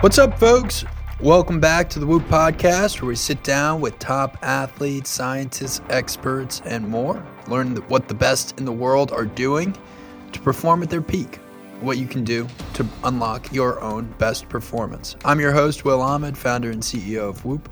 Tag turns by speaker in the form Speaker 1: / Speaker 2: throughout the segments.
Speaker 1: What's up, folks? Welcome back to the Whoop Podcast, where we sit down with top athletes, scientists, experts, and more. Learn what the best in the world are doing to perform at their peak, what you can do to unlock your own best performance. I'm your host, Will Ahmed, founder and CEO of Whoop,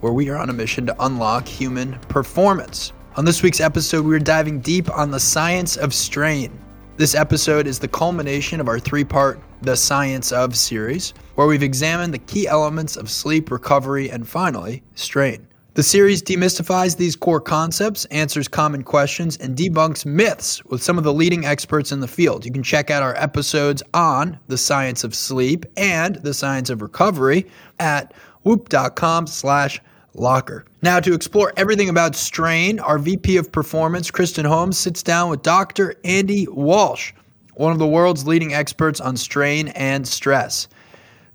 Speaker 1: where we are on a mission to unlock human performance. On this week's episode, we are diving deep on the science of strain. This episode is the culmination of our three part The Science of series, where we've examined the key elements of sleep, recovery, and finally, strain. The series demystifies these core concepts, answers common questions, and debunks myths with some of the leading experts in the field. You can check out our episodes on the science of sleep and the science of recovery at whoop.com slash locker. Now, to explore everything about strain, our VP of Performance, Kristen Holmes, sits down with Dr. Andy Walsh, one of the world's leading experts on strain and stress.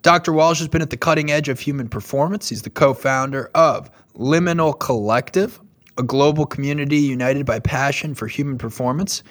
Speaker 1: Dr. Walsh has been at the cutting edge of human performance. He's the co founder of Liminal Collective, a global community united by passion for human performance,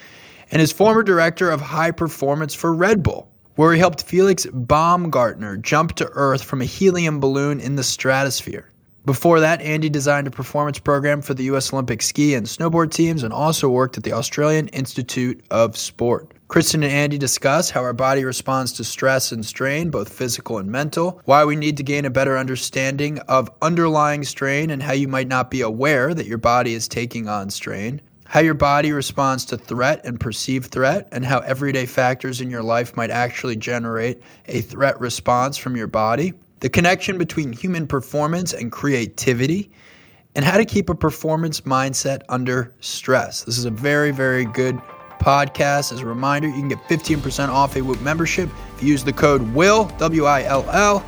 Speaker 1: and is former director of high performance for Red Bull, where he helped Felix Baumgartner jump to Earth from a helium balloon in the stratosphere. Before that, Andy designed a performance program for the U.S. Olympic ski and snowboard teams and also worked at the Australian Institute of Sport. Kristen and Andy discuss how our body responds to stress and strain, both physical and mental, why we need to gain a better understanding of underlying strain and how you might not be aware that your body is taking on strain, how your body responds to threat and perceived threat, and how everyday factors in your life might actually generate a threat response from your body the connection between human performance and creativity, and how to keep a performance mindset under stress. This is a very, very good podcast. As a reminder, you can get 15% off a Whoop membership if you use the code WILL, W I L L.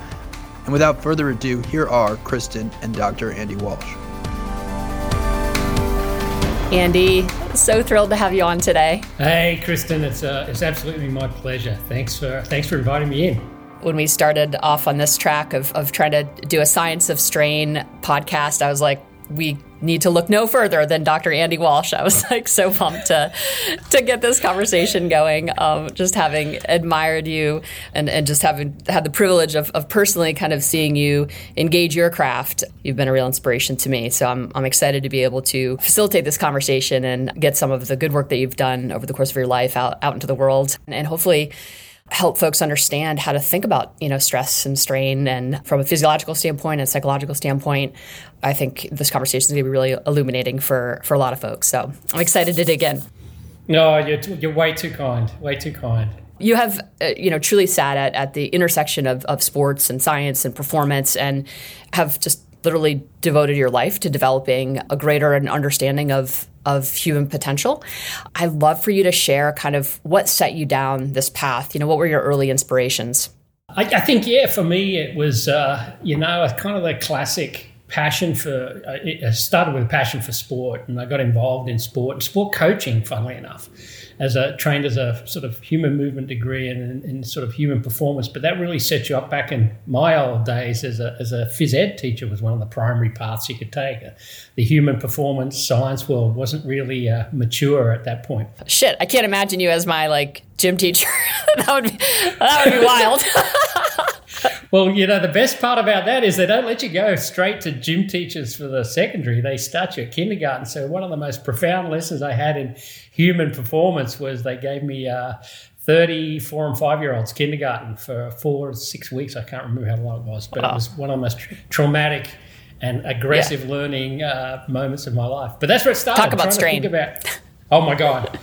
Speaker 1: And without further ado, here are Kristen and Dr. Andy Walsh.
Speaker 2: Andy, so thrilled to have you on today.
Speaker 3: Hey, Kristen, it's uh, it's absolutely my pleasure. Thanks for thanks for inviting me in
Speaker 2: when we started off on this track of, of trying to do a science of strain podcast, I was like, we need to look no further than Dr. Andy Walsh. I was like so pumped to to get this conversation going. Um, just having admired you and, and just having had the privilege of, of personally kind of seeing you engage your craft, you've been a real inspiration to me. So I'm, I'm excited to be able to facilitate this conversation and get some of the good work that you've done over the course of your life out, out into the world and hopefully help folks understand how to think about you know stress and strain. And from a physiological standpoint and psychological standpoint i think this conversation is going to be really illuminating for for a lot of folks. So i'm excited to dig in.
Speaker 3: No you're, you're way too kind way too kind.
Speaker 2: You have uh, you know truly sat at, at the intersection of, of sports and science and performance and have just literally devoted your life to developing a greater understanding of of human potential. I'd love for you to share kind of what set you down this path. You know, what were your early inspirations?
Speaker 3: I, I think, yeah, for me, it was, uh, you know, kind of the classic passion for, uh, it started with a passion for sport, and I got involved in sport, and sport coaching, funnily enough as a trained as a sort of human movement degree and in sort of human performance. But that really set you up back in my old days as a, as a phys ed teacher was one of the primary paths you could take. The human performance science world wasn't really uh, mature at that point.
Speaker 2: Shit, I can't imagine you as my like gym teacher. that would be, that would be wild.
Speaker 3: well, you know, the best part about that is they don't let you go straight to gym teachers for the secondary. They start you at kindergarten. So, one of the most profound lessons I had in human performance was they gave me uh, 30 four and five year olds kindergarten for four or six weeks. I can't remember how long it was, but it was one of the most traumatic and aggressive yeah. learning uh, moments of my life. But that's where it started.
Speaker 2: Talk about strain.
Speaker 3: About, oh my god,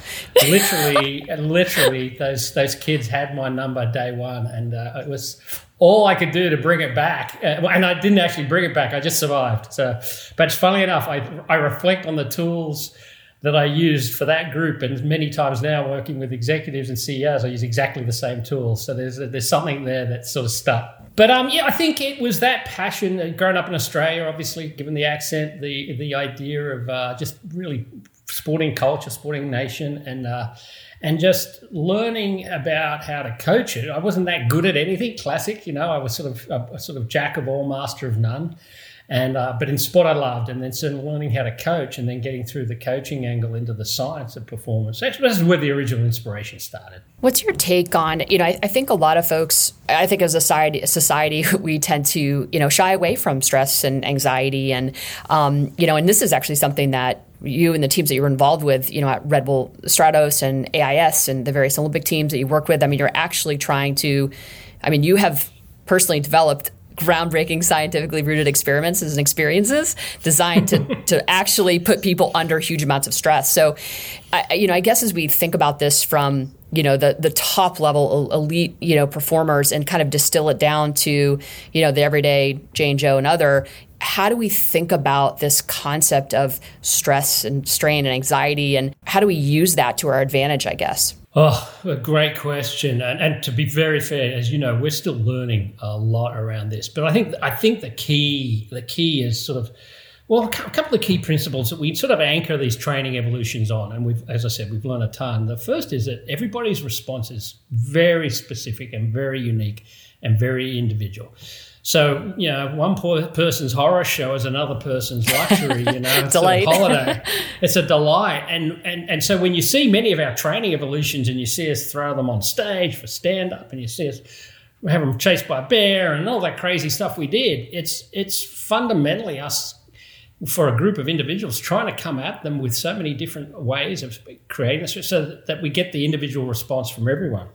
Speaker 3: literally, literally, those those kids had my number day one, and uh, it was all I could do to bring it back. Uh, and I didn't actually bring it back. I just survived. So, but funnily enough, I, I reflect on the tools that I used for that group, and many times now working with executives and CEOs, I use exactly the same tools. So there's there's something there that sort of stuck. But um, yeah, I think it was that passion. Uh, growing up in Australia, obviously, given the accent, the the idea of uh, just really sporting culture, sporting nation, and uh, and just learning about how to coach it. I wasn't that good at anything classic, you know. I was sort of a, a sort of jack of all, master of none. And uh, but in sport, I loved, and then certainly learning how to coach, and then getting through the coaching angle into the science of performance. This is where the original inspiration started.
Speaker 2: What's your take on? You know, I, I think a lot of folks. I think as a society, society, we tend to you know shy away from stress and anxiety, and um, you know, and this is actually something that you and the teams that you were involved with, you know, at Red Bull Stratos and AIS and the various Olympic teams that you work with. I mean, you're actually trying to. I mean, you have personally developed groundbreaking scientifically rooted experiments and experiences designed to, to actually put people under huge amounts of stress. So, I, you know, I guess as we think about this from you know the the top level elite you know performers and kind of distill it down to you know the everyday Jane Joe and other how do we think about this concept of stress and strain and anxiety and how do we use that to our advantage I guess
Speaker 3: Oh, a great question, and, and, to be very fair, as you know, we're still learning a lot around this. But I think I think the key the key is sort of well, a couple of key principles that we sort of anchor these training evolutions on, and we've, as I said, we've learned a ton. The first is that everybody's response is very specific and very unique and very individual. So, you know, one person's horror show is another person's luxury, you know, it's a holiday. it's a delight. And, and, and so when you see many of our training evolutions and you see us throw them on stage for stand up and you see us have them chased by a bear and all that crazy stuff we did, it's, it's fundamentally us for a group of individuals trying to come at them with so many different ways of creating so that we get the individual response from everyone.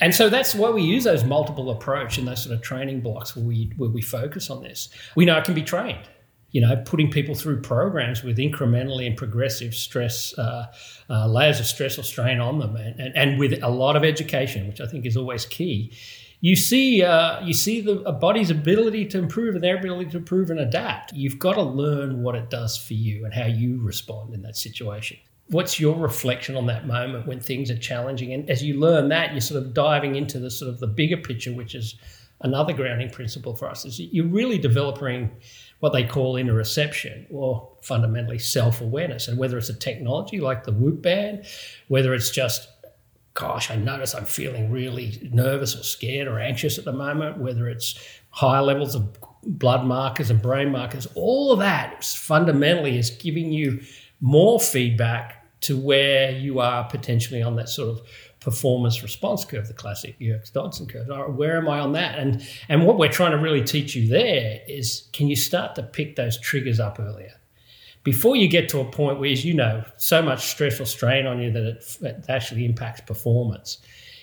Speaker 3: And so that's why we use those multiple approach and those sort of training blocks where we where we focus on this. We know it can be trained. You know, putting people through programs with incrementally and progressive stress, uh, uh, layers of stress or strain on them, and, and, and, with a lot of education, which I think is always key. You see, uh, you see the body's ability to improve and their ability to improve and adapt. You've got to learn what it does for you and how you respond in that situation what's your reflection on that moment when things are challenging? And as you learn that you're sort of diving into the sort of the bigger picture which is another grounding principle for us is you're really developing what they call interoception or fundamentally self-awareness. And whether it's a technology like the whoop band whether it's just gosh i notice i'm feeling really nervous or scared or anxious at the moment whether it's higher levels of blood markers and brain markers all of that fundamentally is giving you more feedback to where you are potentially on that sort of performance response curve, the classic Yerkes Dodson curve. Where am I on that? And and what we're trying to really teach you there is can you start to pick those triggers up earlier? Before you get to a point where, as you know, so much stress or strain on you that it, it actually impacts performance.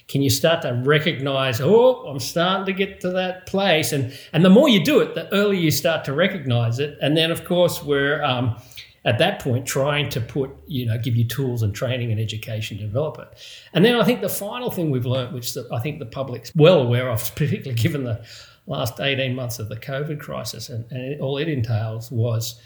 Speaker 3: Can you start to recognize, oh, I'm starting to get to that place? And and the more you do it, the earlier you start to recognize it. And then, of course, we're um, at that point trying to put you know give you tools and training and education to develop it. And then i think the final thing we've learned which i think the public's well aware of particularly given the last 18 months of the covid crisis and, and all it entails was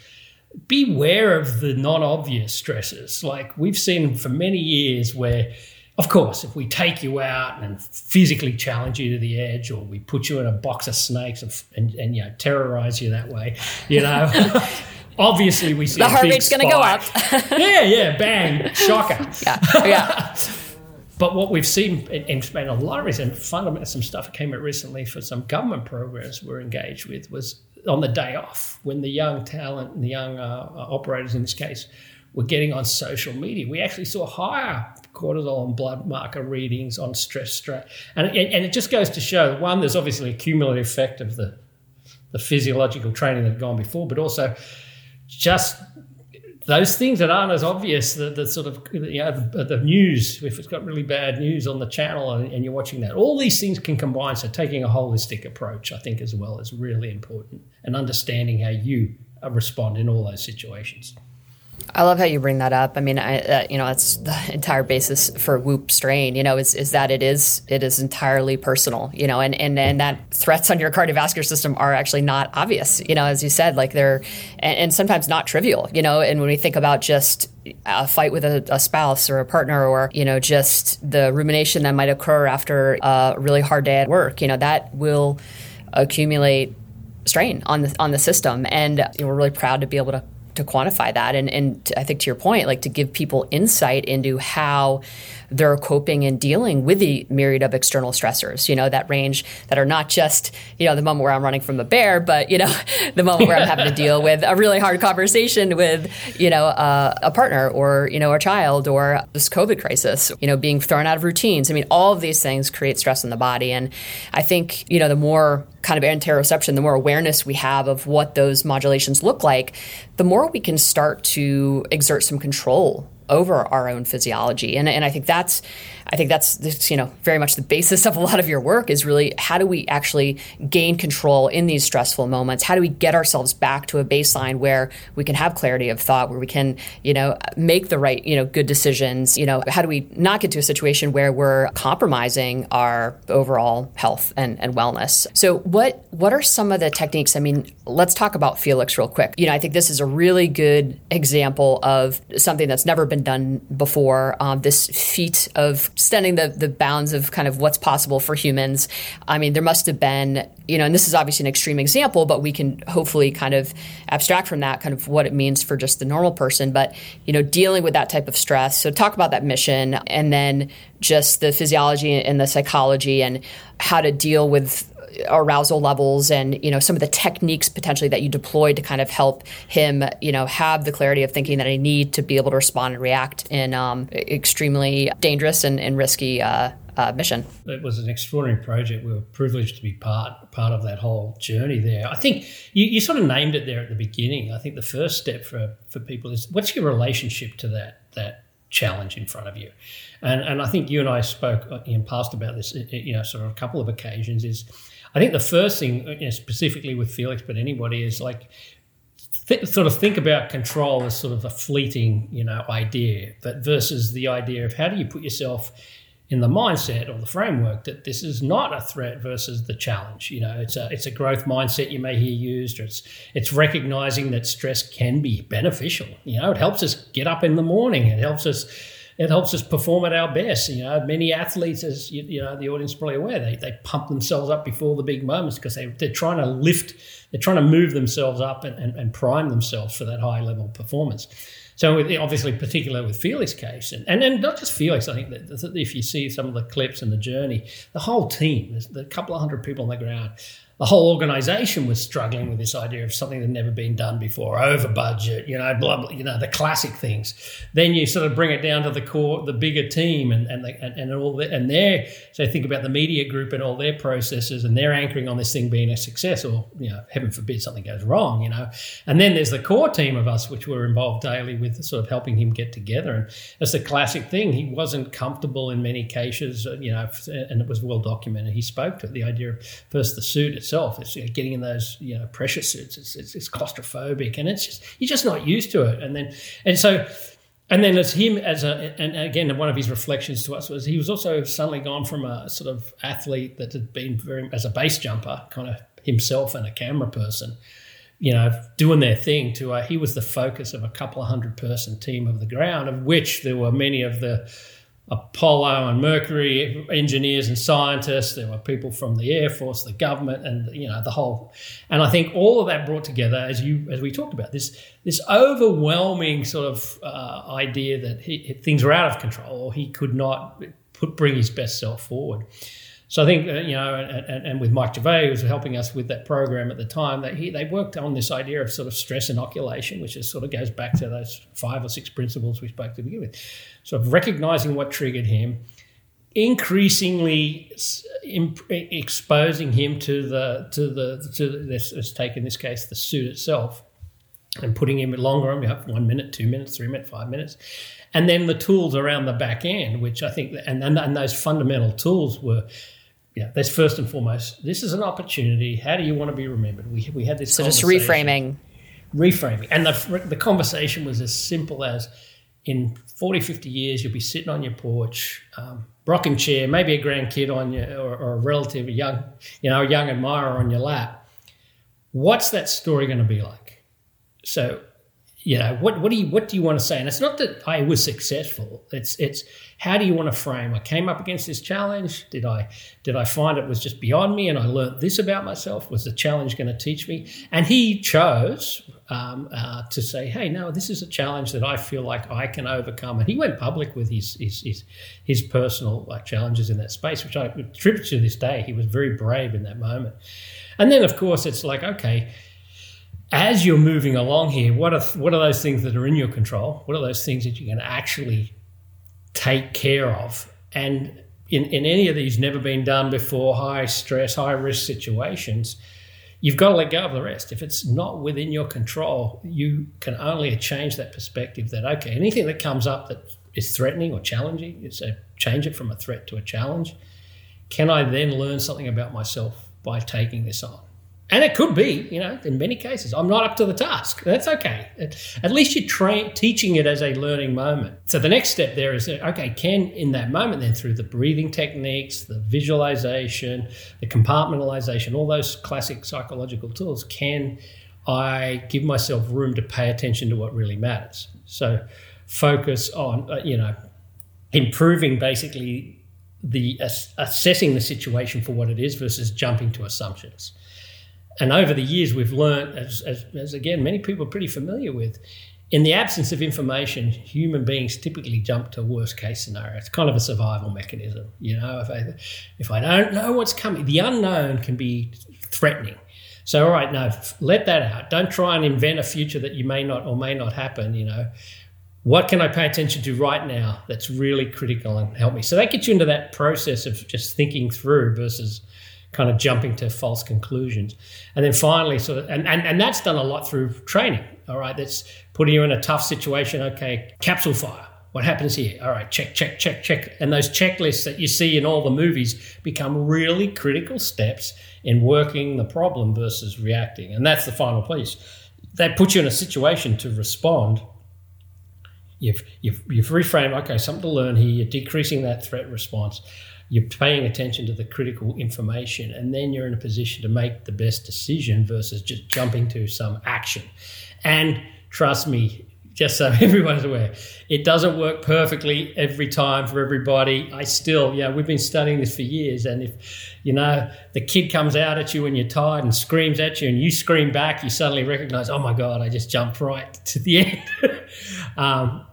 Speaker 3: beware of the non-obvious stresses. Like we've seen for many years where of course, if we take you out and physically challenge you to the edge, or we put you in a box of snakes and, and, and you know terrorize you that way, you know, obviously we see
Speaker 2: the heart rate's going to go up.
Speaker 3: yeah, yeah, bang, shocker.
Speaker 2: Yeah, yeah.
Speaker 3: but what we've seen in, in a lot of reasons, fundamental some stuff came out recently for some government programs we're engaged with was on the day off when the young talent and the young uh, operators in this case were getting on social media. We actually saw higher cortisol and blood marker readings on stress stress, and, and it just goes to show one, there's obviously a cumulative effect of the the physiological training that had gone before, but also just those things that aren't as obvious, the, the sort of you know the, the, news, if it's got really bad news on the channel and, and, you're watching that, all these things can combine. So taking a holistic approach, I think, as well is really important, and understanding how you respond in all those situations.
Speaker 2: I love how you bring that up. I mean, I, uh, you know, that's the entire basis for Whoop strain. You know, is, is that it is it is entirely personal. You know, and, and and that threats on your cardiovascular system are actually not obvious. You know, as you said, like they're and, and sometimes not trivial. You know, and when we think about just a fight with a, a, spouse or a partner, or you know, just the rumination that might occur after a really hard day at work, you know, that will accumulate strain on the on the system, and you know, we're really proud to be able to to quantify that. And, and I think to your point, like to give people insight into how they're coping and dealing with the myriad of external stressors, you know, that range that are not just, you know, the moment where I'm running from a bear, but, you know, the moment where I'm having to deal with a really hard conversation with, you know, uh, a partner or, you know, a child or this COVID crisis, you know, being thrown out of routines. I mean, all of these things create stress in the body. And I think, you know, the more kind of interoception, the more awareness we have of what those modulations look like, the more we can start to exert some control over our own physiology. And, and I think that's I think that's you know very much the basis of a lot of your work is really how do we actually gain control in these stressful moments? How do we get ourselves back to a baseline where we can have clarity of thought, where we can you know make the right you know good decisions? You know how do we not get to a situation where we're compromising our overall health and, and wellness? So what what are some of the techniques? I mean, let's talk about Felix real quick. You know, I think this is a really good example of something that's never been done before. Um, this feat of extending the, the bounds of kind of what's possible for humans. I mean, there must have been, you know, and this is obviously an extreme example, but we can hopefully kind of abstract from that kind of what it means for just the normal person. But, you know, dealing with that type of stress. So talk about that mission and then just the physiology and the psychology and how to deal with arousal levels and you know some of the techniques potentially that you deployed to kind of help him you know have the clarity of thinking that I need to be able to respond and react in um, extremely dangerous and, and risky uh, uh, mission.
Speaker 3: It was an extraordinary project. We were privileged to be part part of that whole journey there. I think you, you sort of named it there at the beginning. I think the first step for, for people is what's your relationship to that that challenge in front of you, and and I think you and I spoke in past about this. You know, sort of a couple of occasions is I think the first thing, uh, you know, specifically with Felix, but anybody, is like th- sort of think about control as sort of a fleeting, you know, idea, but versus the idea of how do you put yourself in the mindset or the framework that this is not a threat versus the challenge. You know, it's a it's a growth mindset you may hear used, or it's it's recognizing that stress can be beneficial. You know, it helps us get up in the morning. It helps us it helps us perform at our best. You know, many athletes, as you, you know, the audience probably aware, they, they pump themselves up before the big moments because they, they're trying to lift, they're trying to move themselves up and, and, and prime themselves for that high level performance. So, with, obviously, particularly with Felix's case, and, and, and not just Felix, I think that if you see some of the clips and the journey, the whole team, a couple of hundred people on the ground, the whole organization was struggling with this idea of something that had never been done before, over budget, you know, blah, blah, you know, the classic things. Then you sort of bring it down to the core, the bigger team, and and the, and, and all that, and there. So think about the media group and all their processes, and they're anchoring on this thing being a success, or you know, heaven forbid something goes wrong, you know. And then there's the core team of us, which were involved daily with sort of helping him get together. And it's a classic thing. He wasn't comfortable in many cases, you know, and it was well documented. He spoke to it, the idea of first the suit itself. It's you know, getting in those you know pressure suits. It's, it's, it's claustrophobic, and it's just you're just not used to it. And then and so and then as him as a and again one of his reflections to us was he was also suddenly gone from a sort of athlete that had been very as a base jumper kind of himself and a camera person you know doing their thing to uh, he was the focus of a couple of hundred person team of the ground of which there were many of the Apollo and Mercury engineers and scientists. There were people from the Air Force, the government, and you know the whole. And I think all of that brought together, as you as we talked about this this overwhelming sort of uh, idea that he, things were out of control, or he could not put, bring his best self forward. So I think uh, you know, and, and, with Mike Gervais, who was helping us with that program at the time, that he they worked on this idea of sort of stress inoculation, which is sort of goes back to those five or six principles we spoke to begin with. Sort of recognizing what triggered him, increasingly imp- exposing him to the to the to this, let's take in this case the suit itself, and putting him longer on, you have one minute, two minutes, three minutes, five minutes, and then the tools around the back end, which I think, and and, and those fundamental tools were yeah, that's first and foremost. This is an opportunity. How do you want to be remembered? We, we had this.
Speaker 2: So just reframing.
Speaker 3: Reframing. And the, the conversation was as simple as in 40, 50 years, you'll be sitting on your porch, um, rocking chair, maybe a grandkid on you or, or a relative, a young, you know, a young admirer on your lap. What's that story going to be like? So you know what what do you what do you want to say? And it's not that i was successful it's it's how do you want to frame? I came up against this challenge did i did i find it was just beyond me and i learned this about myself? Was the challenge going to teach me? And he chose um, uh, to say hey no this is a challenge that i feel like i can overcome. And he went public with his his his, his personal uh, challenges in that space which i attribute to this day he was very brave in that moment. And then of course it's like okay as you're moving along here, what are what are those things that are in your control? What are those things that you can actually take care of? And in, in any of these never been done before, high stress, high risk situations, you've got to let go of the rest. If it's not within your control, you can only change that perspective that, okay, anything that comes up that is threatening or challenging, it's a change it from a threat to a challenge. Can I then learn something about myself by taking this on? And it could be, you know, in many cases, I'm not up to the task. That's okay. At least you're tra- teaching it as a learning moment. So the next step there is, okay, can in that moment, then through the breathing techniques, the visualization, the compartmentalization, all those classic psychological tools, can I give myself room to pay attention to what really matters? So focus on, uh, you know, improving basically the assessing the situation for what it is versus jumping to assumptions and over the years, we've learned, as, as, as, again, many people are pretty familiar with, in the absence of information, human beings typically jump to worst case scenario. It's kind of a survival mechanism. You know, if I, if I don't know what's coming, the unknown can be threatening. So, all right, no, let that out. Don't try and invent a future that you may not or may not happen. You know, what can I pay attention to right now that's really critical and help me? So that gets you into that process of just thinking through versus kind of jumping to false conclusions. And then finally, sort of, and, and, and that's done a lot through training. All right, that's putting you in a tough situation. Okay, capsule fire. What happens here? All right, check, check, check, check. And those checklists that you see in all the movies become really critical steps in working the problem versus reacting. And that's the final piece. That puts you in a situation to respond You've, you've, you've reframed, okay, something to learn here. You're decreasing that threat response you're paying attention to the critical information, and then you're in a position to make the best decision versus just jumping to some action. And trust me, just so everyone's aware, it doesn't work perfectly every time for everybody. I still, yeah, we've been studying this for years. And if, you know, the kid comes out at you when you're tired and screams at you and you scream back, you suddenly recognize, oh my God, I just jumped right to the end. um,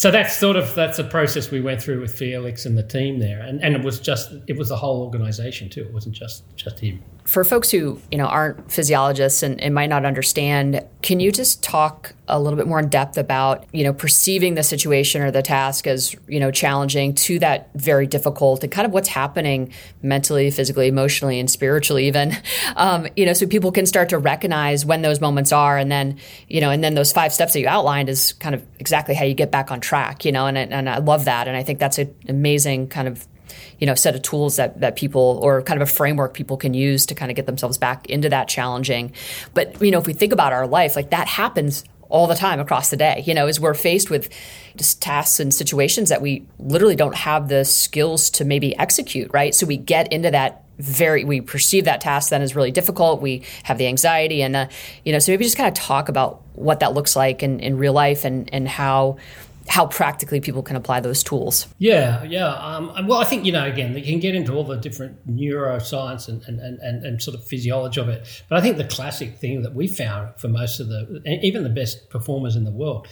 Speaker 3: so that's sort of that's a process we went through with Felix and the team there, and and it was just it was the whole organization too. It wasn't just just him
Speaker 2: for folks who you know aren't physiologists and, and, might not understand can you just talk a little bit more in depth about you know perceiving the situation or the task as you know challenging to that very difficult and kind of what's happening mentally physically emotionally and spiritually even? Um, you know so people can start to recognize when those moments are and then you know and then those five steps that you outlined is kind of exactly how you get back on track you know and, and i love that. And i think that's an amazing kind of you know set of tools that that people or kind of a framework people can use to kind of get themselves back into that challenging. But you know if we think about our life like that happens all the time across the day you know as we're faced with just tasks and situations that we literally don't have the skills to maybe execute right? So we get into that very we perceive that task then as really difficult we have the anxiety and uh, you know so maybe just kind of talk about what that looks like in, in real life and and how how practically people can apply those tools.
Speaker 3: Yeah, yeah. Um, well, I think, you know, again, you can get into all the different neuroscience and, and, and, and sort of physiology of it. But I think the classic thing that we found for most of the, even the best performers in the world,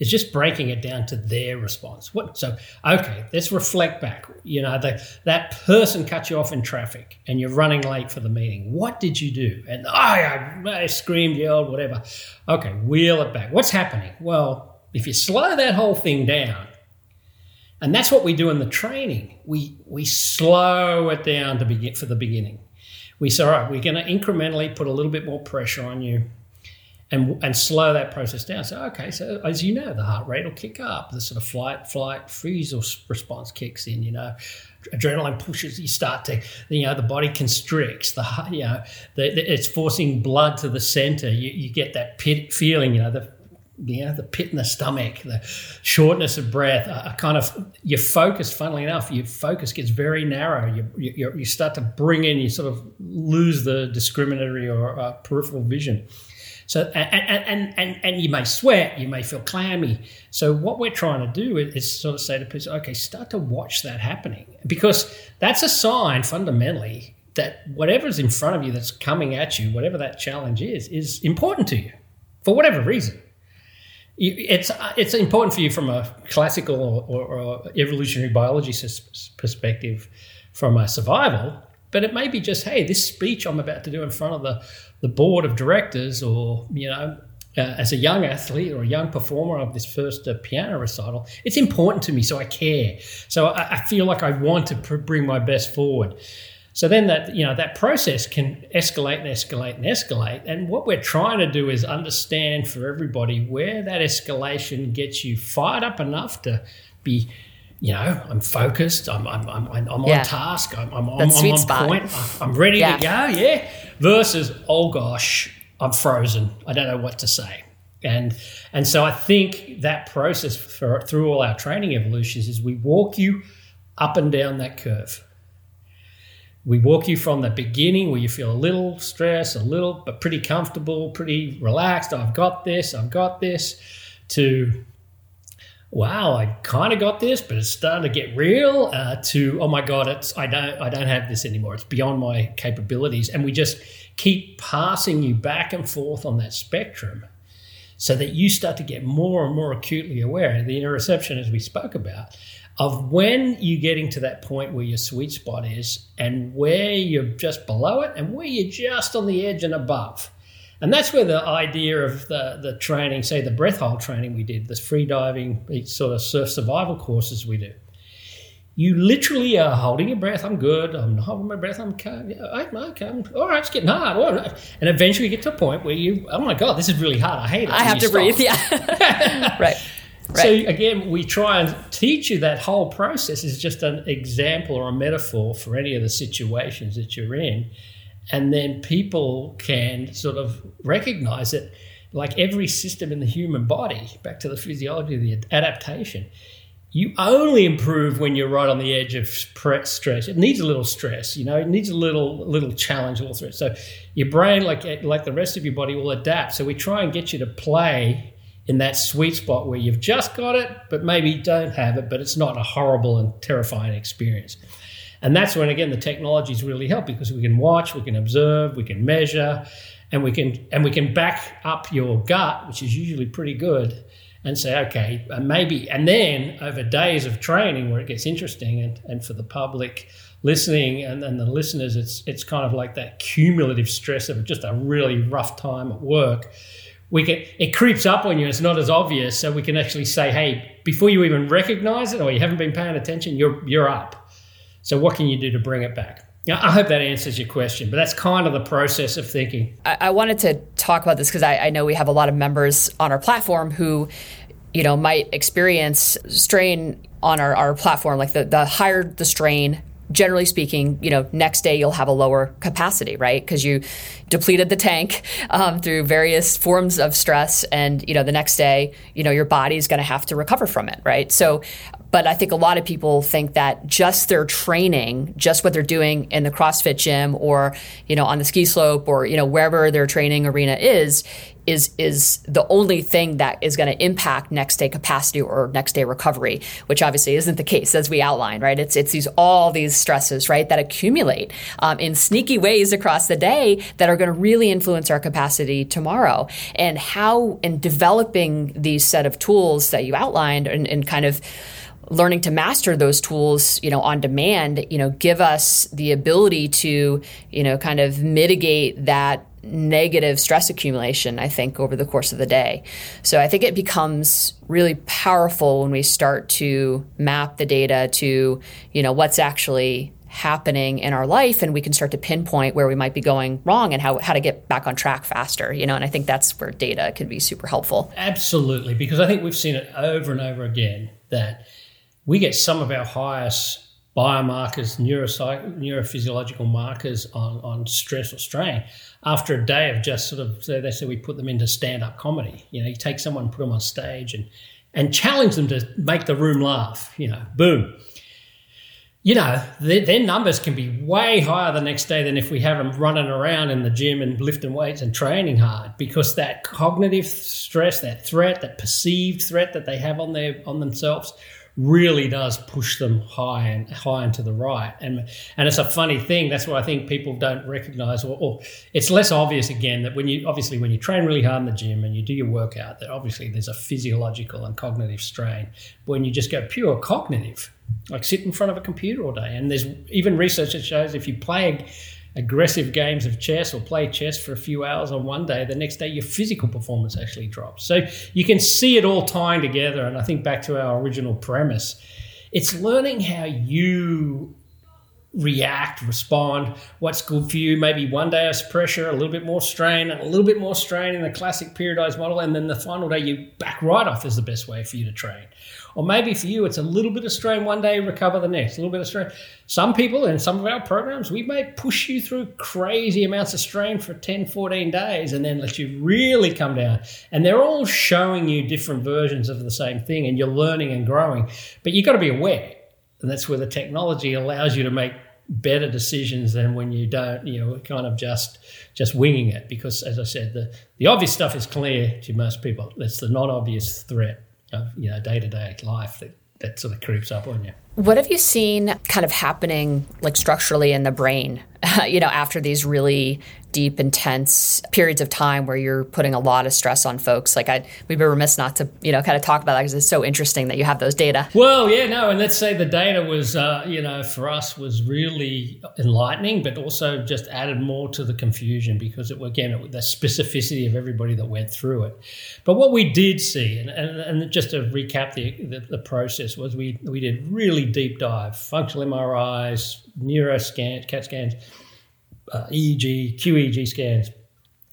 Speaker 3: is just breaking it down to their response. What? So, okay, let's reflect back. You know, the, that person cut you off in traffic and you're running late for the meeting. What did you do? And oh, I, I screamed, yelled, whatever. Okay, wheel it back. What's happening? Well, if you slow that whole thing down, and that's what we do in the training, we, we slow it down to begin for the beginning. We say, all right, we're going to incrementally put a little bit more pressure on you and, and slow that process down. So, okay, so as you know, the heart rate will kick up, the sort of flight, flight, freeze response kicks in, you know, adrenaline pushes, you start to, you know, the body constricts, the, you know, the, the, it's forcing blood to the center. You, you get that pit feeling, you know, the know, the pit in the stomach, the shortness of breath, a, kind of your focus. Funnily enough, your focus gets very narrow. You, you, you start to bring in, you sort of lose the discriminatory or uh, peripheral vision. So and, and and and you may sweat, you may feel clammy. So what we're trying to do is sort of say to people, okay, start to watch that happening because that's a sign fundamentally that whatever's in front of you that's coming at you, whatever that challenge is, is important to you for whatever reason. It's it's important for you from a classical or, or, or evolutionary biology perspective, from a survival but it may be just, hey, this speech I'm about to do in front of the, the board of directors, or, you know, uh, as a young athlete or a young performer of this first uh, piano recital, it's important to me, so I care. So I, I feel like I want to pr- bring my best forward. So then that you know that process can escalate and escalate and escalate. And what we're trying to do is understand for everybody where that escalation gets you fired up enough to be you know, I'm focused, I'm, I'm, I'm, I'm
Speaker 2: yeah.
Speaker 3: on task, I'm, I'm,
Speaker 2: I'm on spot.
Speaker 3: point, I'm ready yeah. to go, yeah. Versus, oh gosh, I'm frozen, I don't know what to say. And and so I think that process for through all our training evolutions is we walk you up and down that curve. We walk you from the beginning where you feel a little stress, a little but pretty comfortable, pretty relaxed. I've got this, I've got this, to wow, I kind of got this, but it's starting to get real. Uh, to oh my god, it's I don't I don't have this anymore. It's beyond my capabilities, and we just keep passing you back and forth on that spectrum, so that you start to get more and more acutely aware. The interoception, as we spoke about. Of when you're getting to that point where your sweet spot is, and where you're just below it, and where you're just on the edge and above and that's where the idea of the, the training, say the breath hold training we did, the free diving sort of surf survival courses we do. You literally are holding your breath. I'm good. I'm holding my breath. I'm okay. I'm okay I'm, all right. It's getting hard. All right. And eventually you get to a point where you, oh my God, this is really hard. I hate it.
Speaker 2: I have to stop. breathe. Yeah. right.
Speaker 3: Right. So again, we try and teach you that whole process is just an example or a metaphor for any of the situations that you're in. And then people can sort of recognize it like every system in the human body back to the physiology of the adaptation you only improve when you're right on the edge of stress. It needs a little stress you know it needs a little little challenge a little threat so your brain like like the rest of your body will adapt. So we try and get you to play in that sweet spot where you've just got it but maybe don't have it but it's not a horrible and terrifying experience and that's when, again, the technologies really help because we can watch, we can observe, we can measure, and we can and we can back up your gut, which is usually pretty good, and say, okay, maybe. And then over days of training, where it gets interesting, and, and for the public listening and, and the listeners, it's it's kind of like that cumulative stress of just a really rough time at work we can it creeps up on you it's not as obvious so we can actually say hey before you even recognize it or you haven't been paying attention you're you're up so, what can you do to bring it back? Now, I hope that answers your question, but that's kind of the process of thinking.
Speaker 2: I, I wanted to talk about this because I, I know we have a lot of members on our platform who, you know, might experience strain on our, our platform. Like the, the higher the strain, generally speaking, you know, next day you'll have a lower capacity, right? Because you depleted the tank um, through various forms of stress, and you know, the next day, you know, your body's going to have to recover from it, right? So, but I think a lot of people think that just their training, just what they're doing in the CrossFit gym or, you know, on the ski slope or, you know, wherever their training arena is, is is the only thing that is going to impact next day capacity or next day recovery, which obviously isn't the case as we outlined, right? It's it's these all these stresses, right, that accumulate um, in sneaky ways across the day that are going to really influence our capacity tomorrow. And how in developing these set of tools that you outlined and, and kind of learning to master those tools, you know, on demand, you know, give us the ability to, you know, kind of mitigate that negative stress accumulation, I think, over the course of the day. So I think it becomes really powerful when we start to map the data to, you know, what's actually happening in our life and we can start to pinpoint where we might be going wrong and how, how to get back on track faster you know and i think that's where data can be super helpful
Speaker 3: absolutely because i think we've seen it over and over again that we get some of our highest biomarkers, neuropsych- neurophysiological markers on, on stress or strain after a day of just sort of, so they say we put them into stand up comedy. You know, you take someone, put them on stage and, and challenge them to make the room laugh, you know, boom. you know, their, their, numbers can be way higher the next day than if we have them running around in the gym and lifting weights and training hard because that cognitive stress, that threat, that perceived threat that they have on their on themselves really does push them high and high and to the right. And and it's a funny thing. That's what I think people don't recognize, or, or, it's less obvious again that when you obviously when you train really hard in the gym and you do your workout, that obviously there's a physiological and cognitive strain. But when you just go pure cognitive like sit in front of a computer all day. And there's even research that shows if you play aggressive games of chess or play chess for a few hours on one day, the next day your physical performance actually drops. So you can see it all tying together. And I think back to our original premise, it's learning how you react, respond, what's good for you. Maybe one day it's pressure, a little bit more strain, and a little bit more strain in the classic periodized model, and then the final day you back right off is the best way for you to train. Or maybe for you, it's a little bit of strain one day, recover the next, a little bit of strain. Some people in some of our programs, we may push you through crazy amounts of strain for 10, 14 days and then let you really come down. And they're all showing you different versions of the same thing and you're learning and growing. But you've got to be aware. And that's where the technology allows you to make better decisions than when you don't, you know, kind of just just winging it. Because as I said, the, the obvious stuff is clear to most people. It's the non-obvious threat of you know day to day life that that sort of creeps up on you.
Speaker 2: What have you seen kind of happening like structurally in the brain, you know, after these really deep, intense periods of time where you're putting a lot of stress on folks. Like I, we'd be remiss not to, you know, kind of talk about that because it's so interesting that you have those data.
Speaker 3: Well, yeah, no, and let's say the data was, uh, you know, for us was really enlightening, but also just added more to the confusion because it again it, the specificity of everybody that went through it. But what we did see, and, and, and just to recap the, the, the process, was we we did really deep dive, functional MRIs, neuro scans, CAT scans uh, EEG, QEEG scans,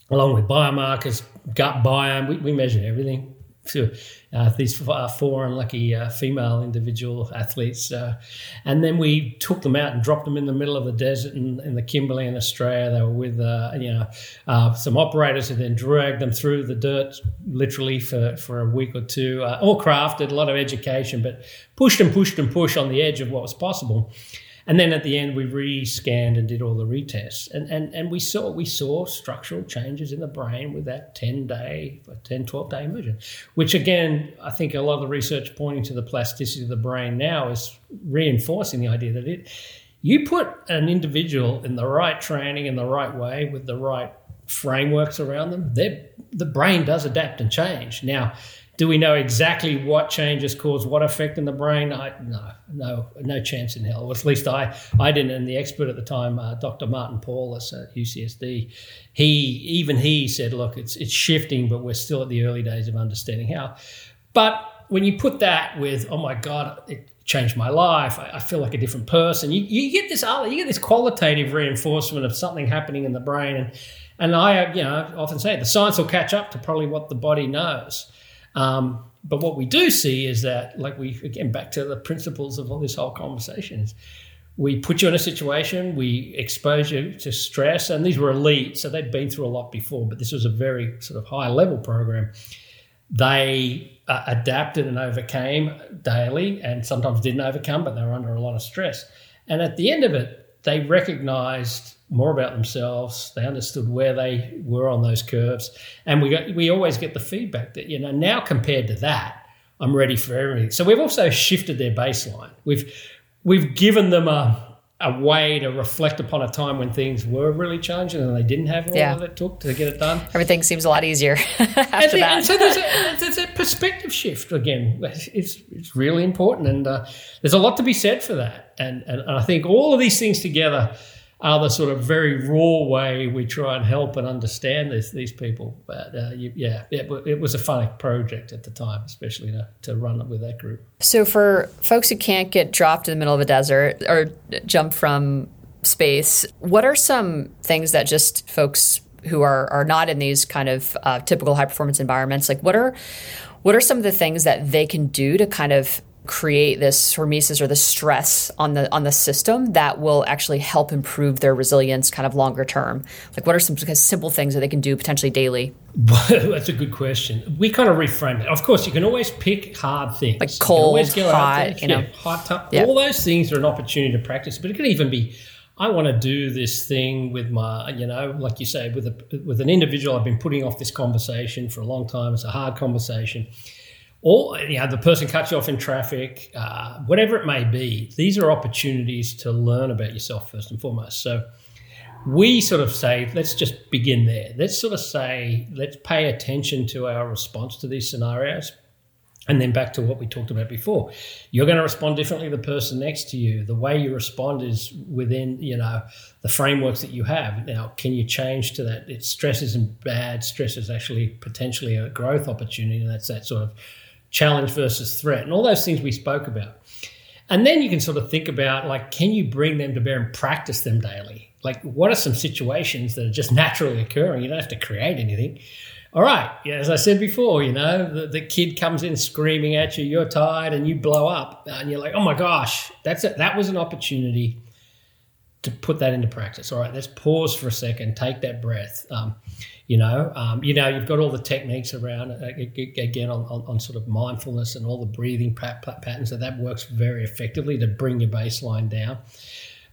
Speaker 3: along with biomarkers, gut biome. We, we measured everything. So, uh, these uh, four unlucky uh, female individual athletes. Uh, and then we took them out and dropped them in the middle of the desert in, in the Kimberley in Australia. They were with, uh, you know, uh, some operators who then dragged them through the dirt literally for, for a week or two. all crafted, a lot of education, but pushed and pushed and pushed on the edge of what was possible. And then at the end, we re-scanned and did all the retests, and and and we saw we saw structural changes in the brain with that 10 day, 10, 12 day immersion, which again, I think a lot of the research pointing to the plasticity of the brain now is reinforcing the idea that it, you put an individual in the right training in the right way with the right frameworks around them, the brain does adapt and change. Now, do we know exactly what changes cause what effect in the brain? I, no, no, no chance in hell. At least I, I didn't. And the expert at the time, uh, Dr. Martin Paulus at UCSD, he even he said, look, it's it's shifting, but we're still at the early days of understanding how. But when you put that with, oh my God, it changed my life. I, I feel like a different person. You, you get this you get this qualitative reinforcement of something happening in the brain, and and I, you know, often say the science will catch up to probably what the body knows. Um, but what we do see is that, like we again back to the principles of all this whole conversation is we put you in a situation, we expose you to stress, and these were elite, so they'd been through a lot before, but this was a very sort of high level program. They uh, adapted and overcame daily, and sometimes didn't overcome, but they were under a lot of stress. And at the end of it, they recognized more about themselves. They understood where they were on those curves, and we got, we always get the feedback that you know now compared to that, I'm ready for everything. So we've also shifted their baseline. We've we've given them a a way to reflect upon a time when things were really challenging and they didn't have all yeah. that it took to get it done.
Speaker 2: Everything seems a lot easier after
Speaker 3: and,
Speaker 2: that.
Speaker 3: And so there's a, there's a, perspective shift again. It's, it's really important, and uh, there's a lot to be said for that. And, and I think all of these things together the sort of very raw way we try and help and understand this, these people. But uh, you, yeah, it, it, was a funny project at the time, especially to, to run it with that group.
Speaker 2: So, for folks who can't get dropped in the middle of a desert or jump from space, what are some things that just folks who are, are not in these kind of uh, typical high performance environments, like what are what are some of the things that they can do to kind of create this hormesis or the stress on the on the system that will actually help improve their resilience kind of longer term? Like what are some simple things that they can do potentially daily?
Speaker 3: That's a good question. We kind of reframe it. Of course, you can always pick hard things.
Speaker 2: Like cold, you hot, you know. Yeah,
Speaker 3: hot, tough. Yeah. All those things are an opportunity to practice, but it can even be I want to do this thing with my, you know, like you say, with a with an individual. I've been putting off this conversation for a long time. It's a hard conversation. Or you know, the person cuts you off in traffic, uh, whatever it may be. These are opportunities to learn about yourself first and foremost. So we sort of say, let's just begin there. Let's sort of say, let's pay attention to our response to these scenarios and then back to what we talked about before. You're going to respond differently to the person next to you. The way you respond is within, you know, the frameworks that you have. Now, can you change to that? It stress isn't bad. Stress is actually potentially a growth opportunity. And that's that sort of challenge versus threat and all those things we spoke about. And then you can sort of think about like, can you bring them to bear and practice them daily? Like, what are some situations that are just naturally occurring? You don't have to create anything all right, yeah, as I said before, you know, the, the kid comes in screaming at you, you're tired, and you blow up, and you're like, oh my gosh, that's it. That was an opportunity to put that into practice. All right, let's pause for a second, take that breath. Um, you know, um, you know, you've got all the techniques around uh, again on, on, on, sort of mindfulness and all the breathing pat, pat, patterns. So that works very effectively to bring your baseline down.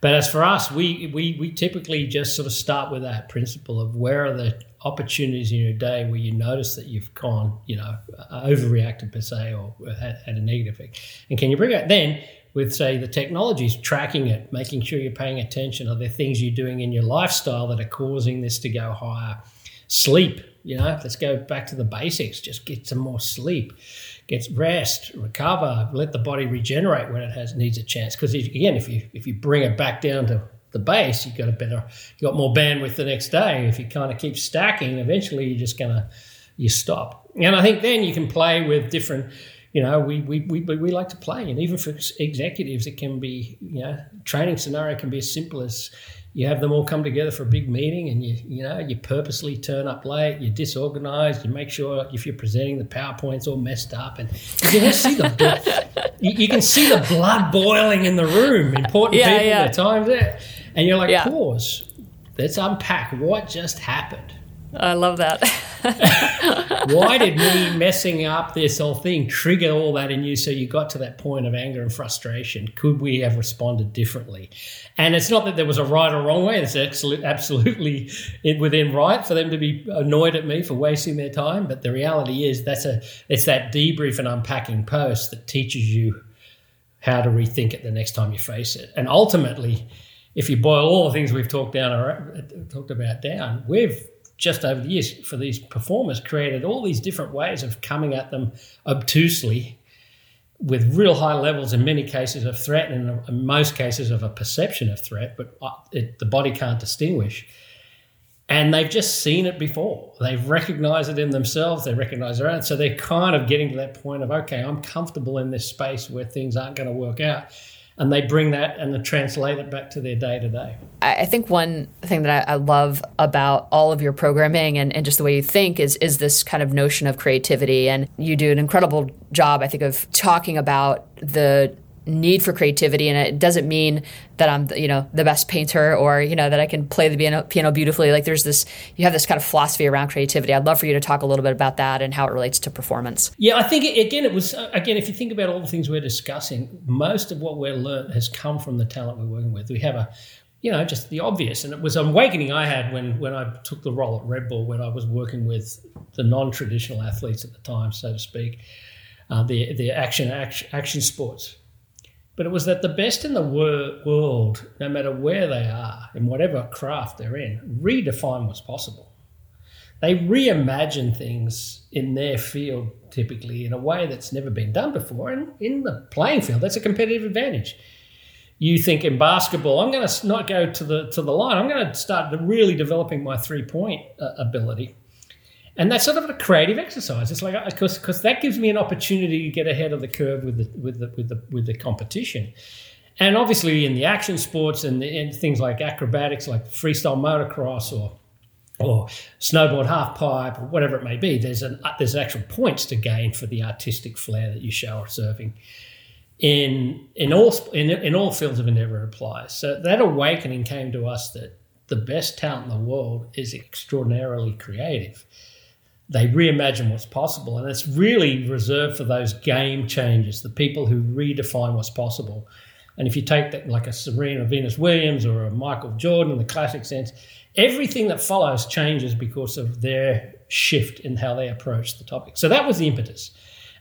Speaker 3: But as for us, we, we we typically just sort of start with that principle of where are the opportunities in your day where you notice that you've gone, you know, overreacted per se or had, had a negative effect. And can you bring it then with, say, the technologies, tracking it, making sure you're paying attention? Are there things you're doing in your lifestyle that are causing this to go higher? Sleep, you know, let's go back to the basics. Just get some more sleep, get rest, recover, let the body regenerate when it has needs a chance. Because again, if you if you bring it back down to the base, you've got a better, you got more bandwidth the next day. If you kind of keep stacking, eventually you're just gonna you stop. And I think then you can play with different. You know, we, we, we, we like to play, and even for executives, it can be, you know, training scenario can be as simple as you have them all come together for a big meeting and you you know you purposely turn up late you're disorganized you make sure if you're presenting the powerpoint's all messed up and you can see the you, you, can see the blood boiling in the room important yeah, people yeah. times there and you're like, yeah. pause. Let's unpack what just happened.
Speaker 2: I love that.
Speaker 3: Why did me messing up this whole thing trigger all that in you so you got to that point of anger and frustration? Could we have responded differently? And it's not that there was a right or wrong way. It's absolutely within right for them to be annoyed at me for wasting their time. But the reality is that's a it's that debrief and unpacking post that teaches you how to rethink it the next time you face it. And ultimately, if you boil all the things we've talked down or talked about down, we've just over the years for these performers created all these different ways of coming at them obtusely with real high levels in many cases of threat and in most cases of a perception of threat, but uh, it, the body can't distinguish. And they've just seen it before. They've recognized it in themselves. They recognize their own. So they're kind of getting to that point of, okay, I'm comfortable in this space where things aren't going to work out and they bring that and they translate it back to their day to day.
Speaker 2: I think one thing that I, love about all of your programming and, and just the way you think is is this kind of notion of creativity. And you do an incredible job, I think, of talking about the need for creativity and it doesn't mean that I'm you know the best painter or you know that I can play the piano, piano beautifully. Like there's this you have this kind of philosophy around creativity. I'd love for you to talk a little bit about that and how it relates to performance.
Speaker 3: Yeah I think again it was again if you think about all the things we're discussing most of what we're learned has come from the talent we're working with. We have a you know just the obvious and it was an awakening I had when when I took the role at Red Bull when I was working with the non-traditional athletes at the time so to speak uh, the the action, action action sports but it was that the best in the wor- world, no matter where they are, in whatever craft they're in, redefine what's possible. They reimagine things in their field typically in a way that's never been done before. And in the playing field, that's a competitive advantage. You think in basketball, I'm going to not go to the to the line. I'm going to start really developing my three point uh, ability and that's sort of a creative exercise. It's like uh, because because that gives me an opportunity to get ahead of the curve with the with the with the with the competition. And obviously, in the action sports and, and things like acrobatics, like freestyle motocross or or snowboard half pipe or whatever it may be, there's an uh, there's actual points to gain for the artistic flair that you show surfing. in in all in, in all fields of endeavor applies. So that awakening came to us that the best talent in the world is extraordinarily creative. They reimagine what's possible, and it's really reserved for those game changers, the people who redefine what's possible. And if you take that like a Serena Venus Williams or a Michael Jordan in the classic sense, everything that follows changes because of their shift in how they approach the topic. So that was the impetus.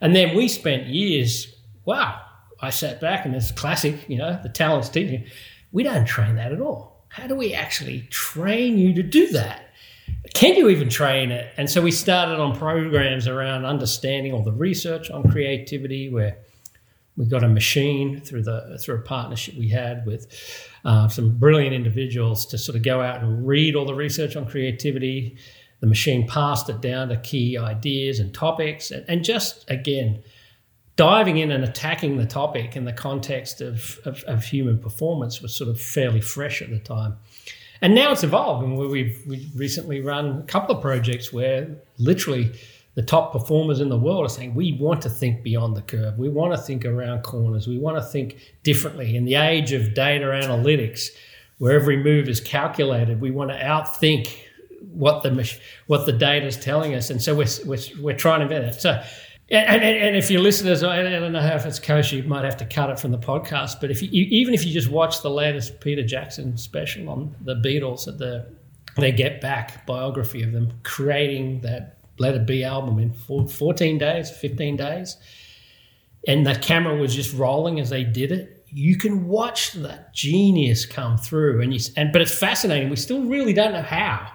Speaker 3: And then we spent years, wow, I sat back and it's classic, you know, the talent's teaching. We don't train that at all. How do we actually train you to do that? Can you even train it? And so we started on programs around understanding all the research on creativity, where we got a machine through the through a partnership we had with uh, some brilliant individuals to sort of go out and read all the research on creativity. The machine passed it down to key ideas and topics, and, and just again diving in and attacking the topic in the context of, of, of, human performance was sort of fairly fresh at the time. And now it's evolved, and we've, we've recently run a couple of projects where literally the top performers in the world are saying we want to think beyond the curve. We want to think around corners. We want to think differently. In the age of data analytics, where every move is calculated, we want to outthink what the what the data is telling us, and so we're, we're, we're trying to invent it. So and, and, and, if your listeners, I don't know if it's kosher, you might have to cut it from the podcast. But if you, even if you just watch the latest Peter Jackson special on the Beatles, at the their Get Back biography of them creating that Let It Be album in 14 days, 15 days, and the camera was just rolling as they did it. You can watch that genius come through, and you and but it's fascinating. We still really don't know how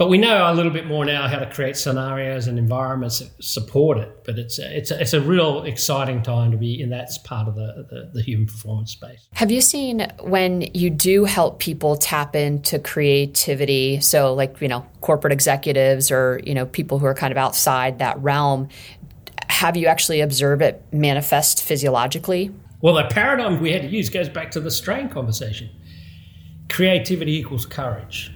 Speaker 3: but we know a little bit more now how to create scenarios and environments that support it. But it's a, it's a, it's a real exciting time to be in that part of the, the, the human performance space.
Speaker 2: Have you seen when you do help people tap into creativity? So, like you know, corporate executives or you know people who are kind of outside that realm. Have you actually observed it manifest physiologically?
Speaker 3: Well, the paradigm we had to use goes back to the strain conversation. Creativity equals courage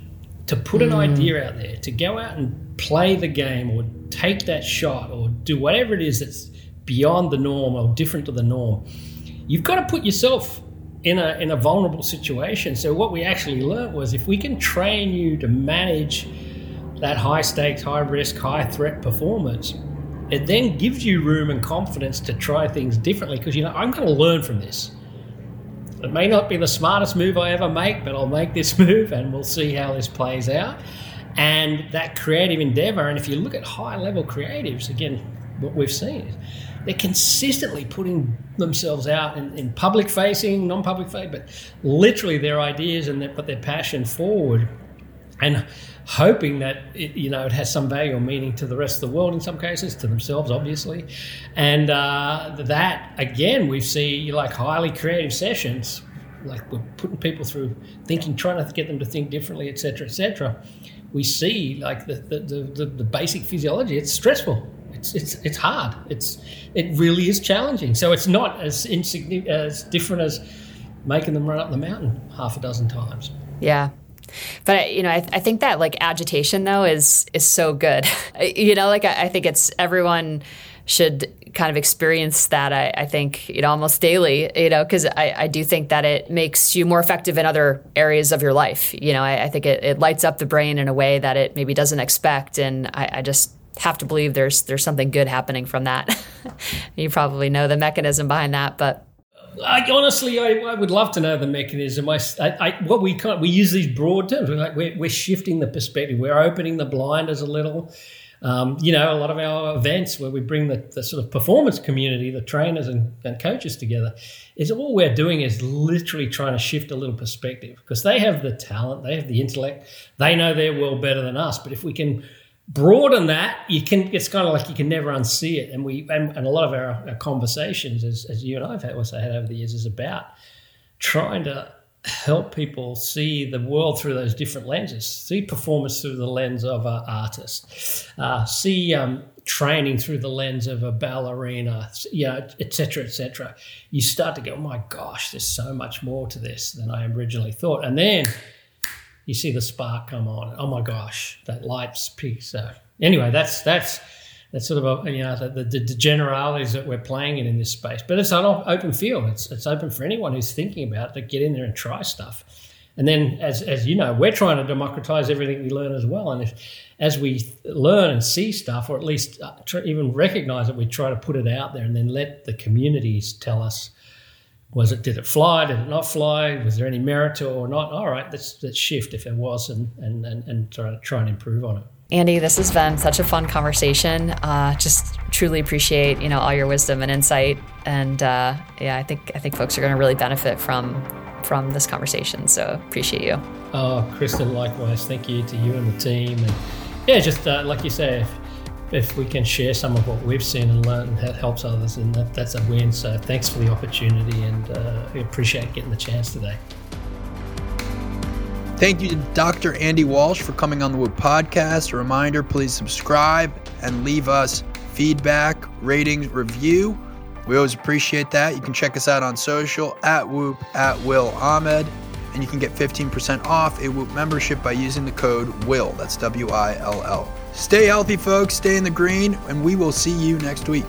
Speaker 3: to put an mm. idea out there, to go out and play the game or take that shot or do whatever it is that's beyond the norm or different to the norm, you've got to put yourself in a, in a vulnerable situation. So, what we actually learned was if we can train you to manage that high stakes, high risk, high threat performance, it then gives you room and confidence to try things differently because you know, I'm going to learn from this. It may not be the smartest move I ever make, but I'll make this move and we'll see how this plays out. And that creative endeavor, and if you look at high level creatives, again, what we've seen is they're consistently putting themselves out in, in public facing, non public facing, but literally their ideas and put their passion forward and hoping that it, you know it has some value or meaning to the rest of the world in some cases to themselves obviously. And uh, that again we see like highly creative sessions like we're putting people through thinking trying to get them to think differently etc etc we see like the, the, the, the basic physiology it's stressful. It's, it's, it's hard. It's it really is challenging. So it's not as insignificant as different as making them run up the mountain half a dozen times.
Speaker 2: Yeah but you know, I, I think that like agitation though is is so good. you know, like I, I think it's everyone should kind of experience that I, I, think you know almost daily you know because I, I do think that it makes you more effective in other areas of your life you know I, I think it, it, lights up the brain in a way that it maybe doesn't expect and I, I just have to believe there's there's something good happening from that you probably know the mechanism behind that but
Speaker 3: I, honestly, I, I, would love to know the mechanism. I, I, what we can't, we use these broad terms. We're, like, we're, we're shifting the perspective. We're opening the blinders a little. Um, you know, a lot of our events where we bring the, the sort of performance community, the trainers and, and, coaches together, is all we're doing is literally trying to shift a little perspective because they have the talent, they have the intellect, they know their world better than us. But if we can broaden that, you can. It's kind of like you can never unsee it. And we and, and a lot of our, our conversations, as, as you and I've had, also had over the years, is about trying to help people see the world through those different lenses. See performance through the lens of an artist. Uh, see um, training through the lens of a ballerina. You know, etc. etc. You start to go, oh my gosh, there's so much more to this than I originally thought. And then you see the spark come on. Oh my gosh, that light's peak. So anyway, that's that's that's sort of a, you know the, the, the, generalities that we're playing in in this space. But it's an open field. It's it's open for anyone who's thinking about it to get in there and try stuff. And then, as as you know, we're trying to democratize everything we learn as well. And if as we learn and see stuff, or at least uh, even recognize it, we try to put it out there and then let the communities tell us was it did it fly did it not fly was there any merit to it or not all right let's, let's shift if there was and and and, and try, try and improve on it
Speaker 2: Andy, this has been such a fun conversation. Uh, just truly appreciate you know all your wisdom and insight, and uh, yeah, I think I think folks are going to really benefit from from this conversation. So appreciate you.
Speaker 3: Oh, Kristen, likewise. Thank you to you and the team, and yeah, just uh, like you say, if, we can share some of what we've seen and learned and that helps others, and that, that's a win. So thanks for the opportunity, and uh, we appreciate getting the chance today.
Speaker 1: Thank you to Dr. Andy Walsh for coming on the Whoop podcast. A reminder please subscribe and leave us feedback, ratings, review. We always appreciate that. You can check us out on social at Whoop at Will Ahmed, and you can get 15% off a Whoop membership by using the code WILL. That's W I L L. Stay healthy, folks. Stay in the green, and we will see you next week.